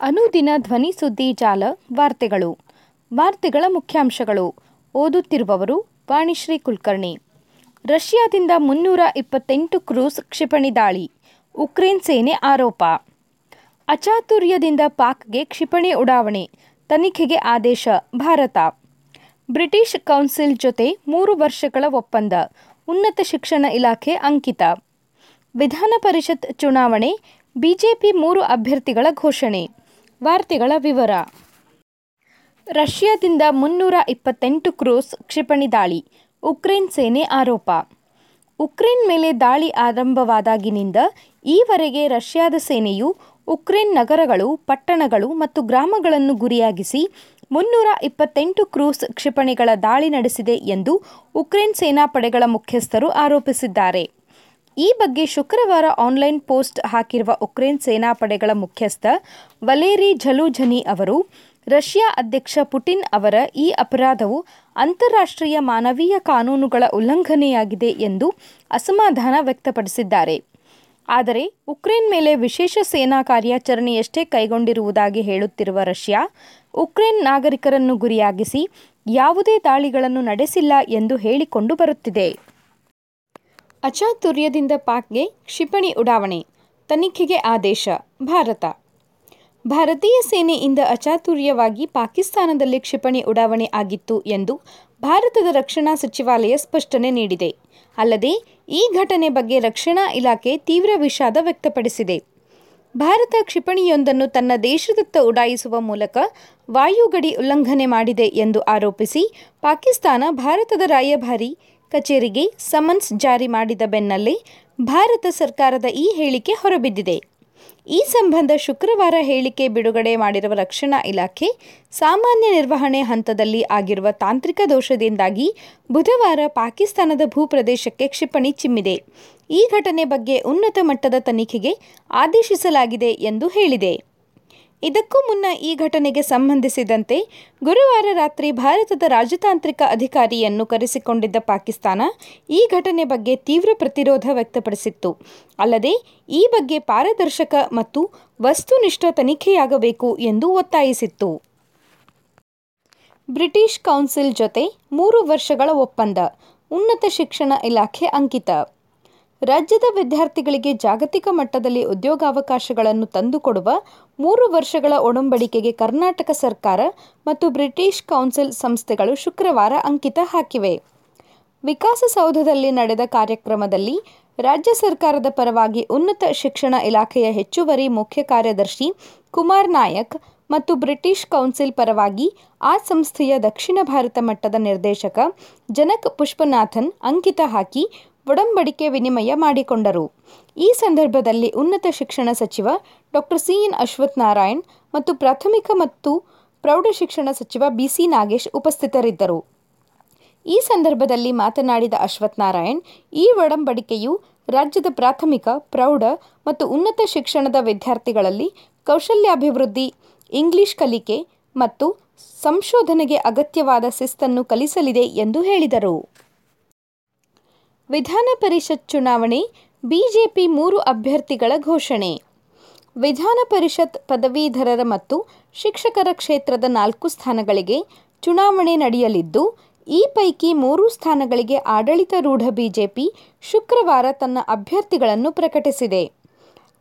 ಅನುದಿನ ಧ್ವನಿ ಸುದ್ದಿ ಜಾಲ, ವಾರ್ತೆಗಳು. ವಾರ್ತೆಗಳ ಮುಖ್ಯಾಂಶಗಳು. ಓದುತ್ತಿರುವವರು ವಾಣಿಶ್ರೀ ಕುಲಕರ್ಣಿ. ರಷ್ಯಾದಿಂದ ಮುನ್ನೂರ ಇಪ್ಪತ್ತೆಂಟು ಕ್ರೂಸ್ ಕ್ಷಿಪಣಿ ದಾಳಿ. ಉಕ್ರೇನ್ ಸೇನೆ ಆರೋಪ. ಅಚಾತುರ್ಯದಿಂದ ಪಾಕ್ಗೆ ಕ್ಷಿಪಣಿ ಉಡಾವಣೆ. ತನಿಖೆಗೆ ಆದೇಶ, ಭಾರತ. ಬ್ರಿಟಿಷ್ ಕೌನ್ಸಿಲ್ ಜೊತೆ ಮೂರು ವರ್ಷಗಳ ಒಪ್ಪಂದ. ಉನ್ನತ ಶಿಕ್ಷಣ ಇಲಾಖೆ ಅಂಕಿತ. ವಿಧಾನ ಪರಿಷತ್ ಚುನಾವಣೆ. ಬಿಜೆಪಿ ಮೂರು ಅಭ್ಯರ್ಥಿಗಳ ಘೋಷಣೆ. ವಾರ್ತೆಗಳ ವಿವರ. ರಷ್ಯಾದಿಂದ ಮುನ್ನೂರ ಇಪ್ಪತ್ತೆಂಟು ಕ್ರೂಸ್ ಕ್ಷಿಪಣಿ ದಾಳಿ, ಉಕ್ರೇನ್ ಸೇನೆ ಆರೋಪ. ಉಕ್ರೇನ್ ಮೇಲೆ ದಾಳಿ ಆರಂಭವಾದಾಗಿನಿಂದ ಈವರೆಗೆ ರಷ್ಯಾದ ಸೇನೆಯು ಉಕ್ರೇನ್ ನಗರಗಳು, ಪಟ್ಟಣಗಳು ಮತ್ತು ಗ್ರಾಮಗಳನ್ನು ಗುರಿಯಾಗಿಸಿ ಮುನ್ನೂರ ಇಪ್ಪತ್ತೆಂಟು ಕ್ರೂಸ್ ಕ್ಷಿಪಣಿಗಳ ದಾಳಿ ನಡೆಸಿದೆ ಎಂದು ಉಕ್ರೇನ್ ಸೇನಾಪಡೆಗಳ ಮುಖ್ಯಸ್ಥರು ಆರೋಪಿಸಿದ್ದಾರೆ. ಈ ಬಗ್ಗೆ ಶುಕ್ರವಾರ ಆನ್ಲೈನ್ ಪೋಸ್ಟ್ ಹಾಕಿರುವ ಉಕ್ರೇನ್ ಸೇನಾಪಡೆಗಳ ಮುಖ್ಯಸ್ಥ ವಲೇರಿ ಝಲೂಝನಿ ಅವರು, ರಷ್ಯಾ ಅಧ್ಯಕ್ಷ ಪುಟಿನ್ ಅವರ ಈ ಅಪರಾಧವು ಅಂತಾರಾಷ್ಟ್ರೀಯ ಮಾನವೀಯ ಕಾನೂನುಗಳ ಉಲ್ಲಂಘನೆಯಾಗಿದೆ ಎಂದು ಅಸಮಾಧಾನ ವ್ಯಕ್ತಪಡಿಸಿದ್ದಾರೆ. ಆದರೆ, ಉಕ್ರೇನ್ ಮೇಲೆ ವಿಶೇಷ ಸೇನಾ ಕಾರ್ಯಾಚರಣೆಯಷ್ಟೇ ಕೈಗೊಂಡಿರುವುದಾಗಿ ಹೇಳುತ್ತಿರುವ ರಷ್ಯಾ, ಉಕ್ರೇನ್ ನಾಗರಿಕರನ್ನು ಗುರಿಯಾಗಿಸಿ ಯಾವುದೇ ದಾಳಿಗಳನ್ನು ನಡೆಸಿಲ್ಲ ಎಂದು ಹೇಳಿಕೊಂಡು ಬರುತ್ತಿದೆ. ಅಚಾತುರ್ಯದಿಂದ ಪಾಕ್ಗೆ ಕ್ಷಿಪಣಿ ಉಡಾವಣೆ, ತನಿಖೆಗೆ ಆದೇಶ, ಭಾರತ. ಭಾರತೀಯ ಸೇನೆಯಿಂದ ಅಚಾತುರ್ಯವಾಗಿ ಪಾಕಿಸ್ತಾನದಲ್ಲಿ ಕ್ಷಿಪಣಿ ಉಡಾವಣೆ ಆಗಿತ್ತು ಎಂದು ಭಾರತದ ರಕ್ಷಣಾ ಸಚಿವಾಲಯ ಸ್ಪಷ್ಟನೆ ನೀಡಿದೆ. ಅಲ್ಲದೆ, ಈ ಘಟನೆ ಬಗ್ಗೆ ರಕ್ಷಣಾ ಇಲಾಖೆ ತೀವ್ರ ವಿಷಾದ ವ್ಯಕ್ತಪಡಿಸಿದೆ. ಭಾರತ ಕ್ಷಿಪಣಿಯೊಂದನ್ನು ತನ್ನ ದೇಶದತ್ತ ಉಡಾಯಿಸುವ ಮೂಲಕ ವಾಯುಗಡಿ ಉಲ್ಲಂಘನೆ ಮಾಡಿದೆ ಎಂದು ಆರೋಪಿಸಿ ಪಾಕಿಸ್ತಾನ ಭಾರತದ ರಾಯಭಾರಿ ಕಚೇರಿಗೆ ಸಮನ್ಸ್ ಜಾರಿ ಮಾಡಿದ ಬೆನ್ನಲ್ಲೇ ಭಾರತ ಸರ್ಕಾರದ ಈ ಹೇಳಿಕೆ ಹೊರಬಿದ್ದಿದೆ. ಈ ಸಂಬಂಧ ಶುಕ್ರವಾರ ಹೇಳಿಕೆ ಬಿಡುಗಡೆ ಮಾಡಿರುವ ರಕ್ಷಣಾ ಇಲಾಖೆ ಸಾಮಾನ್ಯ ನಿರ್ವಹಣೆ ಹಂತದಲ್ಲಿ ಆಗಿರುವ ತಾಂತ್ರಿಕ ದೋಷದಿಂದಾಗಿ ಬುಧವಾರ ಪಾಕಿಸ್ತಾನದ ಭೂಪ್ರದೇಶಕ್ಕೆ ಕ್ಷಿಪಣಿ ಚಿಮ್ಮಿದೆ. ಈ ಘಟನೆ ಬಗ್ಗೆ ಉನ್ನತ ಮಟ್ಟದ ತನಿಖೆಗೆ ಆದೇಶಿಸಲಾಗಿದೆ ಎಂದು ಹೇಳಿದೆ. ಇದಕ್ಕೂ ಮುನ್ನ ಈ ಘಟನೆಗೆ ಸಂಬಂಧಿಸಿದಂತೆ ಗುರುವಾರ ರಾತ್ರಿ ಭಾರತದ ರಾಜತಾಂತ್ರಿಕ ಅಧಿಕಾರಿಯನ್ನು ಕರೆಸಿಕೊಂಡಿದ್ದ ಪಾಕಿಸ್ತಾನ ಈ ಘಟನೆ ಬಗ್ಗೆ ತೀವ್ರ ಪ್ರತಿರೋಧ ವ್ಯಕ್ತಪಡಿಸಿತ್ತು. ಅಲ್ಲದೆ, ಈ ಬಗ್ಗೆ ಪಾರದರ್ಶಕ ಮತ್ತು ವಸ್ತುನಿಷ್ಠ ತನಿಖೆಯಾಗಬೇಕು ಎಂದು ಒತ್ತಾಯಿಸಿತ್ತು. ಬ್ರಿಟಿಷ್ ಕೌನ್ಸಿಲ್ ಜೊತೆ ಮೂರು ವರ್ಷಗಳ ಒಪ್ಪಂದ, ಉನ್ನತ ಶಿಕ್ಷಣ ಇಲಾಖೆ ಅಂಕಿತ. ರಾಜ್ಯದ ವಿದ್ಯಾರ್ಥಿಗಳಿಗೆ ಜಾಗತಿಕ ಮಟ್ಟದಲ್ಲಿ ಉದ್ಯೋಗಾವಕಾಶಗಳನ್ನು ತಂದುಕೊಡುವ ಮೂರು ವರ್ಷಗಳ ಒಡಂಬಡಿಕೆಗೆ ಕರ್ನಾಟಕ ಸರ್ಕಾರ ಮತ್ತು ಬ್ರಿಟಿಷ್ ಕೌನ್ಸಿಲ್ ಸಂಸ್ಥೆಗಳು ಶುಕ್ರವಾರ ಅಂಕಿತ ಹಾಕಿವೆ. ವಿಕಾಸಸೌಧದಲ್ಲಿ ನಡೆದ ಕಾರ್ಯಕ್ರಮದಲ್ಲಿ ರಾಜ್ಯ ಸರ್ಕಾರದ ಪರವಾಗಿ ಉನ್ನತ ಶಿಕ್ಷಣ ಇಲಾಖೆಯ ಹೆಚ್ಚುವರಿ ಮುಖ್ಯ ಕಾರ್ಯದರ್ಶಿ ಕುಮಾರ್ ನಾಯಕ್ ಮತ್ತು ಬ್ರಿಟಿಷ್ ಕೌನ್ಸಿಲ್ ಪರವಾಗಿ ಆ ಸಂಸ್ಥೆಯ ದಕ್ಷಿಣ ಭಾರತ ಮಟ್ಟದ ನಿರ್ದೇಶಕ ಜನಕ್ ಪುಷ್ಪನಾಥನ್ ಅಂಕಿತ ಹಾಕಿ ಒಡಂಬಡಿಕೆ ವಿನಿಮಯ ಮಾಡಿಕೊಂಡರು. ಈ ಸಂದರ್ಭದಲ್ಲಿ ಉನ್ನತ ಶಿಕ್ಷಣ ಸಚಿವ doctor C N Ashwath Narayan ಮತ್ತು ಪ್ರಾಥಮಿಕ ಮತ್ತು ಪ್ರೌಢಶಿಕ್ಷಣ ಸಚಿವ ಬಿಸಿ ನಾಗೇಶ್ ಉಪಸ್ಥಿತರಿದ್ದರು. ಈ ಸಂದರ್ಭದಲ್ಲಿ ಮಾತನಾಡಿದ ಅಶ್ವಥ್ ನಾರಾಯಣ್, ಈ ಒಡಂಬಡಿಕೆಯು ರಾಜ್ಯದ ಪ್ರಾಥಮಿಕ, ಪ್ರೌಢ ಮತ್ತು ಉನ್ನತ ಶಿಕ್ಷಣದ ವಿದ್ಯಾರ್ಥಿಗಳಲ್ಲಿ ಕೌಶಲ್ಯಾಭಿವೃದ್ಧಿ, ಇಂಗ್ಲಿಷ್ ಕಲಿಕೆ ಮತ್ತು ಸಂಶೋಧನೆಗೆ ಅಗತ್ಯವಾದ ಶಿಸ್ತನ್ನು ಕಲಿಸಲಿದೆ ಎಂದು ಹೇಳಿದರು. ವಿಧಾನ ಪರಿಷತ್ ಚುನಾವಣೆ, ಬಿಜೆಪಿ ಮೂರು ಅಭ್ಯರ್ಥಿಗಳ ಘೋಷಣೆ. ವಿಧಾನ ಪರಿಷತ್ ಪದವೀಧರರ ಮತ್ತು ಶಿಕ್ಷಕರ ಕ್ಷೇತ್ರದ ನಾಲ್ಕು ಸ್ಥಾನಗಳಿಗೆ ಚುನಾವಣೆ ನಡೆಯಲಿದ್ದು, ಈ ಪೈಕಿ ಮೂರು ಸ್ಥಾನಗಳಿಗೆ ಆಡಳಿತಾರೂಢ ಬಿಜೆಪಿ ಶುಕ್ರವಾರ ತನ್ನ ಅಭ್ಯರ್ಥಿಗಳನ್ನು ಪ್ರಕಟಿಸಿದೆ.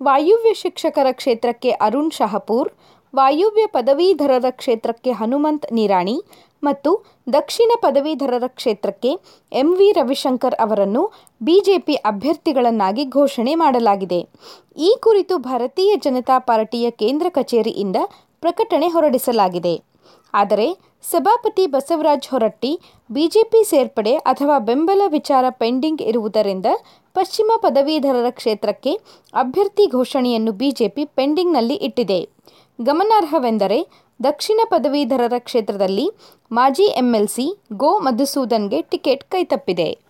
ವಾಯುವ್ಯ ಶಿಕ್ಷಕರ ಕ್ಷೇತ್ರಕ್ಕೆ ಅರುಣ್ ಶಹಪೂರ್, ವಾಯುವ್ಯ ಪದವೀಧರರ ಕ್ಷೇತ್ರಕ್ಕೆ ಹನುಮಂತ್ ನಿರಾಣಿ ಮತ್ತು ದಕ್ಷಿಣ ಪದವೀಧರರ ಕ್ಷೇತ್ರಕ್ಕೆ ಎಂ ವಿ ರವಿಶಂಕರ್ ಅವರನ್ನು ಬಿಜೆಪಿ ಅಭ್ಯರ್ಥಿಗಳನ್ನಾಗಿ ಘೋಷಣೆ ಮಾಡಲಾಗಿದೆ. ಈ ಕುರಿತು ಭಾರತೀಯ ಜನತಾ ಪಾರ್ಟಿಯ ಕೇಂದ್ರ ಕಚೇರಿಯಿಂದ ಪ್ರಕಟಣೆ ಹೊರಡಿಸಲಾಗಿದೆ. ಆದರೆ ಸಭಾಪತಿ ಬಸವರಾಜ ಹೊರಟ್ಟಿ, ಬಿಜೆಪಿ ಸೇರ್ಪಡೆ ಅಥವಾ ಬೆಂಬಲ ವಿಚಾರ ಪೆಂಡಿಂಗ್ ಇರುವುದರಿಂದ ಪಶ್ಚಿಮ ಪದವೀಧರರ ಕ್ಷೇತ್ರಕ್ಕೆ ಅಭ್ಯರ್ಥಿ ಘೋಷಣೆಯನ್ನು ಬಿಜೆಪಿ ಪೆಂಡಿಂಗ್ನಲ್ಲಿ ಇಟ್ಟಿದೆ. ಗಮನಾರ್ಹವೆಂದರೆ ದಕ್ಷಿಣ ಪದವೀಧರರ ಕ್ಷೇತ್ರದಲ್ಲಿ ಮಾಜಿ ಎಂಎಲ್ಸಿ ಗೋ ಮಧುಸೂದನ್ಗೆ ಟಿಕೆಟ್ ಕೈತಪ್ಪಿದೆ.